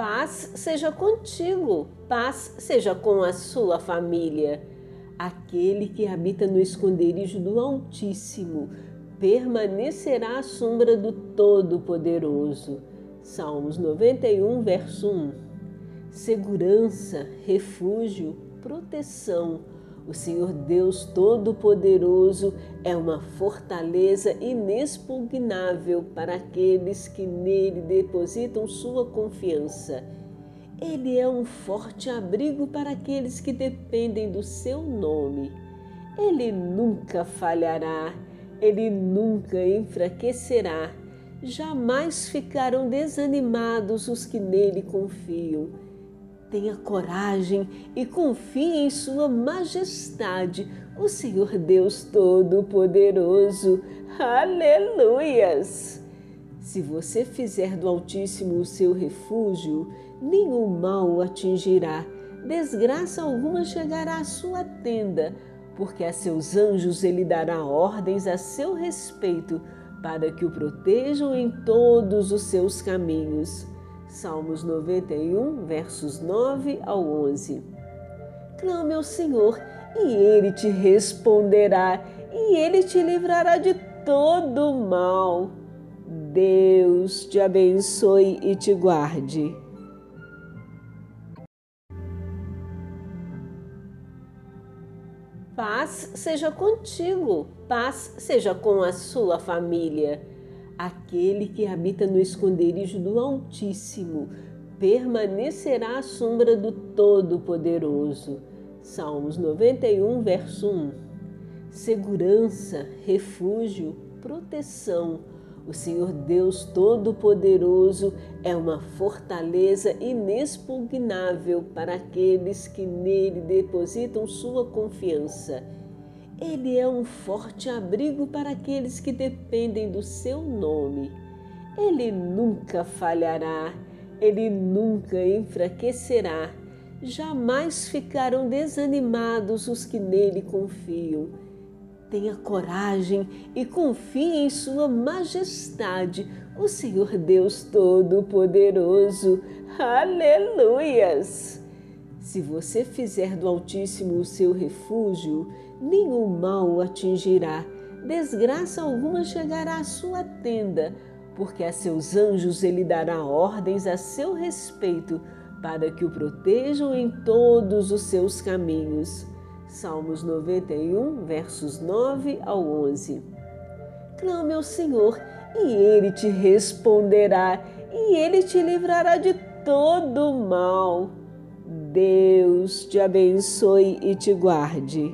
Paz seja contigo, paz seja com a sua família. Aquele que habita no esconderijo do Altíssimo permanecerá à sombra do Todo-Poderoso. Salmos 91, verso 1. Segurança, refúgio, proteção. O Senhor Deus Todo-Poderoso é uma fortaleza inexpugnável para aqueles que nele depositam sua confiança. Ele é um forte abrigo para aqueles que dependem do seu nome. Ele nunca falhará, ele nunca enfraquecerá. Jamais ficarão desanimados os que nele confiam. Tenha coragem e confie em Sua Majestade, o Senhor Deus Todo-Poderoso. Aleluias! Se você fizer do Altíssimo o seu refúgio, nenhum mal o atingirá, desgraça alguma chegará à sua tenda, porque a seus anjos ele dará ordens a seu respeito, para que o protejam em todos os seus caminhos. Salmos 91, versos 9 ao 11. Clame ao Senhor e ele te responderá, e ele te livrará de todo mal. Deus te abençoe e te guarde. Paz seja contigo, paz seja com a sua família. Aquele que habita no esconderijo do Altíssimo permanecerá à sombra do Todo-Poderoso. Salmos 91, verso 1. Segurança, refúgio, proteção. O Senhor Deus Todo-Poderoso é uma fortaleza inexpugnável para aqueles que nele depositam sua confiança. Ele é um forte abrigo para aqueles que dependem do seu nome. Ele nunca falhará, ele nunca enfraquecerá. Jamais ficarão desanimados os que nele confiam. Tenha coragem e confie em Sua Majestade, o Senhor Deus Todo-Poderoso. Aleluias! Se você fizer do Altíssimo o seu refúgio, nenhum mal o atingirá, desgraça alguma chegará à sua tenda, porque a seus anjos ele dará ordens a seu respeito, para que o protejam em todos os seus caminhos. Salmos 91, versos 9 ao 11. Clame ao Senhor e ele te responderá, e ele te livrará de todo mal. Deus te abençoe e te guarde.